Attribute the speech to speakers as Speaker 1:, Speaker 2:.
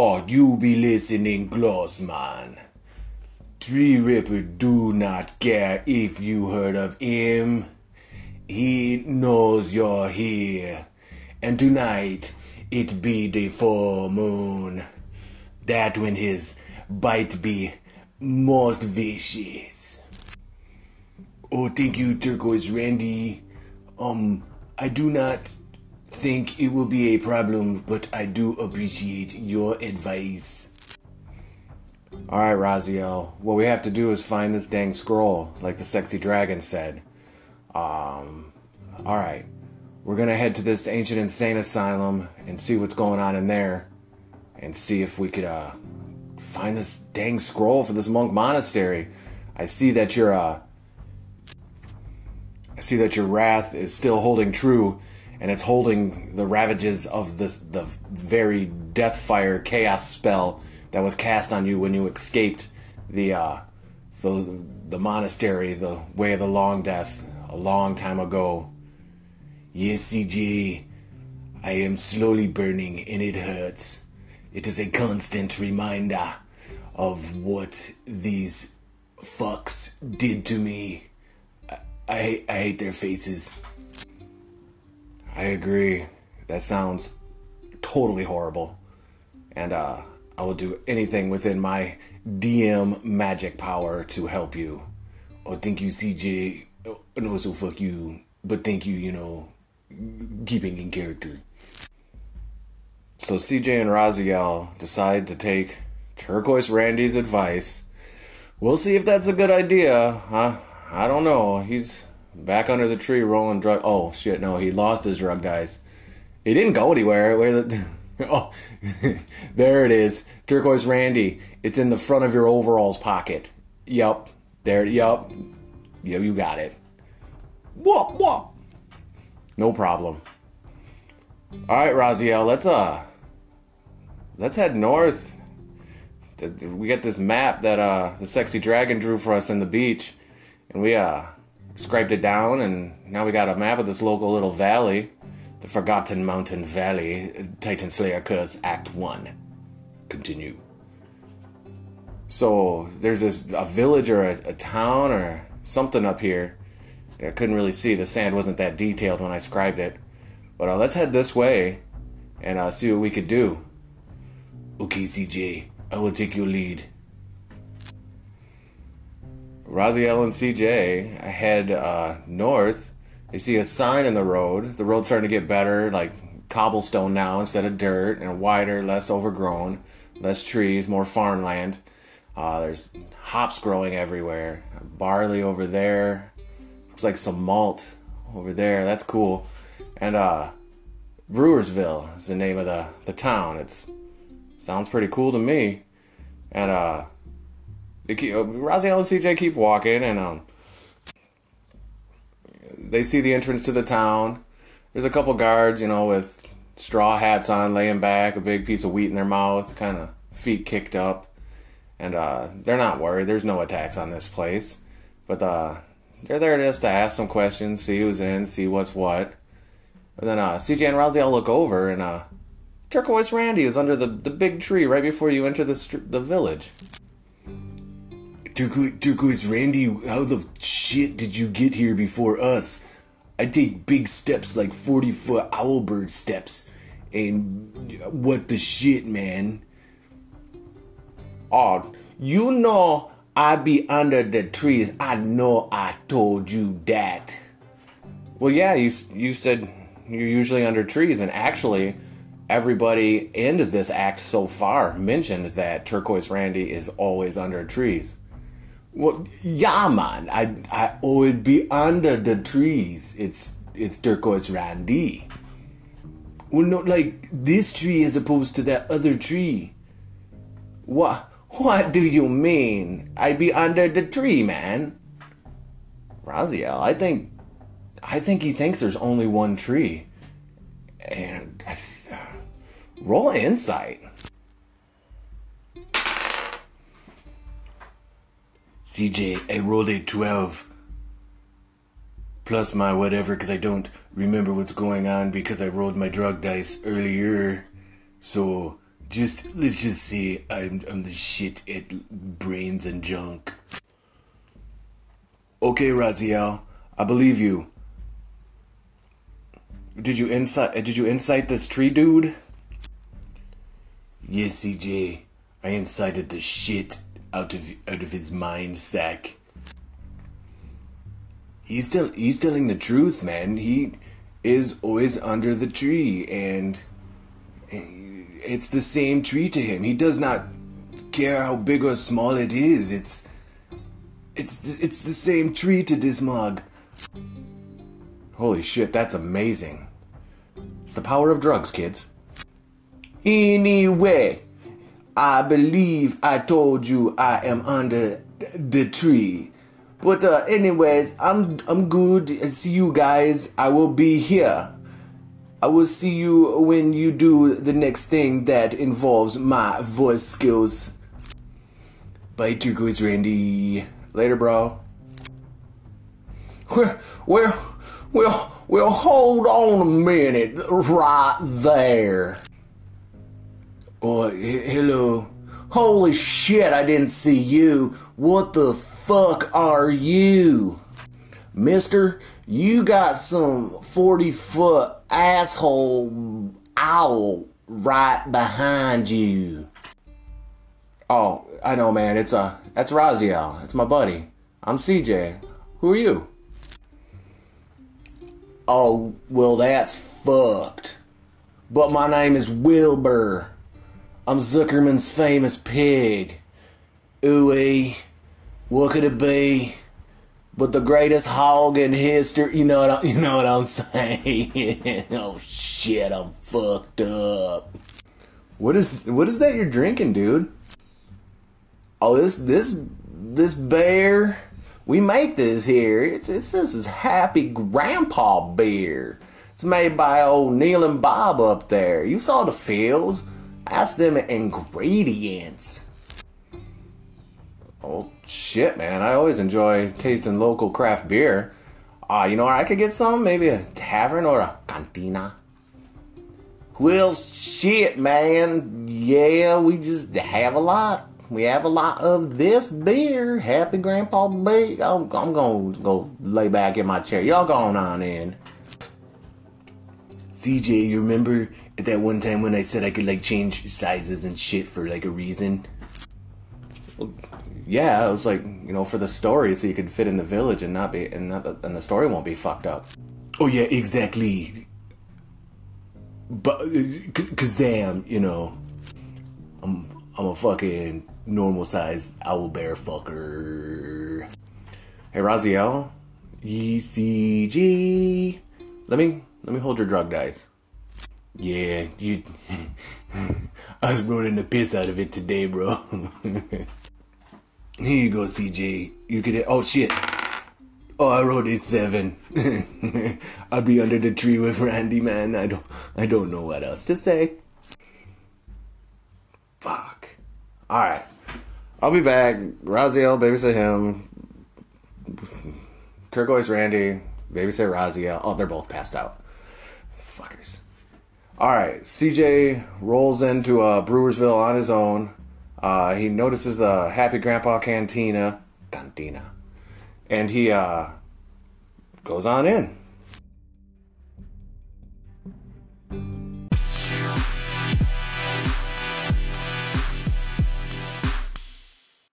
Speaker 1: Oh, you be listening close, man. Tree Ripper do not care if you heard of him. He knows you're here. And tonight, it be the full moon. That when his bite be most vicious. Oh, thank you, Turquoise Randy. Um, I do not think it will be a problem, but I do appreciate your advice. Alright, Raziel. What we have to do is find this dang scroll, like the sexy dragon said. Um, alright. We're gonna head to this ancient insane asylum and see what's going on in there. And see if we could, uh, find this dang scroll for this monk monastery. I see that your, uh, I see that your wrath is still holding true, and it's holding the ravages of this, the very death fire chaos spell that was cast on you when you escaped the uh, the the monastery, the way of the long death, a long time ago. Yes, CJ, I am slowly burning, and it hurts. It is a constant reminder of what these fucks did to me. I, I I hate their faces. I agree. That sounds totally horrible. And uh I will do anything within my DM magic power to help you. Oh, thank you, CJ. Oh, no, so fuck you. But thank you, you know, keeping in character. So CJ and Raziel decide to take Turquoise Randy's advice. We'll see if that's a good idea. Huh? I don't know. He's back under the tree rolling drug. Oh shit! No, he lost his drug dice. He didn't go anywhere. Where the Oh, there it is. Turquoise Randy. It's in the front of your overalls pocket. Yup. There, yup. Yeah, you got it. Whoop, whoop. No problem. Alright, Raziel, let's, uh, let's head north. We got this map that, uh, the sexy dragon drew for us in the beach. And we, uh, scraped it down, and now we got a map of this local little valley. The Forgotten Mountain Valley, Titan Slayer Curse, Act 1. Continue. So, there's this, a village or a, a town or something up here. I couldn't really see. The sand wasn't that detailed when I scribed it. But uh, let's head this way and uh, see what we could do. Okay, CJ, I will take your lead. Raziel and CJ head uh, north they see a sign in the road. The road's starting to get better, like cobblestone now instead of dirt, and wider, less overgrown, less trees, more farmland. Uh, there's hops growing everywhere. Barley over there. Looks like some malt over there. That's cool. And uh, Brewersville is the name of the, the town. It's sounds pretty cool to me. And uh, they Raziel and CJ keep walking, and um, they see the entrance to the town. There's a couple guards, you know, with straw hats on, laying back, a big piece of wheat in their mouth, kind of feet kicked up. And uh, they're not worried. There's no attacks on this place. But uh, they're there just to ask some questions, see who's in, see what's what. And then uh, CJ and Raziel look over, and uh, Turquoise Randy is under the, the big tree right before you enter the, st- the village.
Speaker 2: Turquoise, Turquoise Randy, how the shit did you get here before us? I take big steps like 40 foot owlbird steps. And what the shit, man?
Speaker 1: Oh, you know I be under the trees. I know I told you that. Well, yeah, you you said you're usually under trees, and actually, everybody in this act so far mentioned that Turquoise Randy is always under trees.
Speaker 2: Well, yeah, man. I I oh, always be under the trees. It's it's turquoise Randy. Well, not like this tree as opposed to that other tree.
Speaker 1: What what do you mean? I be under the tree, man. Raziel, I think I think he thinks there's only one tree. And uh, roll insight.
Speaker 2: CJ, I rolled a 12. Plus my whatever, because I don't remember what's going on because I rolled my drug dice earlier. So Just let's just say I'm I'm the shit at brains and junk.
Speaker 1: Okay, Raziel, I believe you. Did you insight? Did you incite this tree dude?
Speaker 2: Yes, CJ. I incited the shit out of out of his mind sack. He's tell, he's telling the truth, man. He is always under the tree, and eh, it's the same tree to him. He does not care how big or small it is. It's it's it's the same tree to this mug.
Speaker 1: Holy shit, that's amazing. It's the power of drugs, kids.
Speaker 2: Anyway, I believe I told you I am under the tree. But uh, anyways, I'm I'm good. See you guys. I will be here. I will see you when you do the next thing that involves my voice skills. Bye, Turquoise Randy.
Speaker 1: Later, bro.
Speaker 2: Well, well, well, hold on a minute right there. Oh, hello. Holy shit, I didn't see you. What the fuck are you? Mister, you got some 40 foot asshole owl right behind you.
Speaker 1: Oh, I know, man. It's uh, that's Raziel. It's my buddy. I'm CJ. Who are you?
Speaker 2: Oh, well, that's fucked. But my name is Wilbur. I'm Zuckerman's famous pig. Ooey, what could it be? But the greatest hog in history. You know what? I, you know what I'm saying? oh shit, I'm fucked up.
Speaker 1: What is what is that you're drinking, dude?
Speaker 2: Oh, this this this beer. We make this here. It's it's this is Happy Grandpa beer. It's made by old Neil and Bob up there. You saw the fields. Ask them ingredients.
Speaker 1: Oh shit, man! I always enjoy tasting local craft beer. Ah, uh, you know where I could get some? Maybe a tavern or a cantina.
Speaker 2: Well, shit, man. Yeah, we just have a lot. We have a lot of this beer. Happy Grandpa Beer. I'm, I'm gonna go lay back in my chair. Y'all going on in. CJ, you remember at that one time when I said I could like change sizes and shit for like a reason?
Speaker 1: Well, yeah, it was like you know for the story, so you could fit in the village and not be and not the, and the story won't be fucked up.
Speaker 2: Oh yeah, exactly. But uh, cause damn, you know, I'm I'm a fucking normal size owl bear fucker.
Speaker 1: Hey Raziel, ECG. Let me let me hold your drug dice.
Speaker 2: Yeah, you. I was rolling the piss out of it today, bro. Here you go, CJ. You could. Oh shit. Oh, I rolled a seven. I'll be under the tree with Randy, man. I don't. I don't know what else to say.
Speaker 1: Fuck. All right. I'll be back. Raziel, babysit him. Turquoise Randy, babysit Raziel. Oh, they're both passed out. Fuckers. All right. CJ rolls into uh, Brewersville on his own. Uh, he notices the Happy Grandpa Cantina. Cantina. And he uh, goes on in.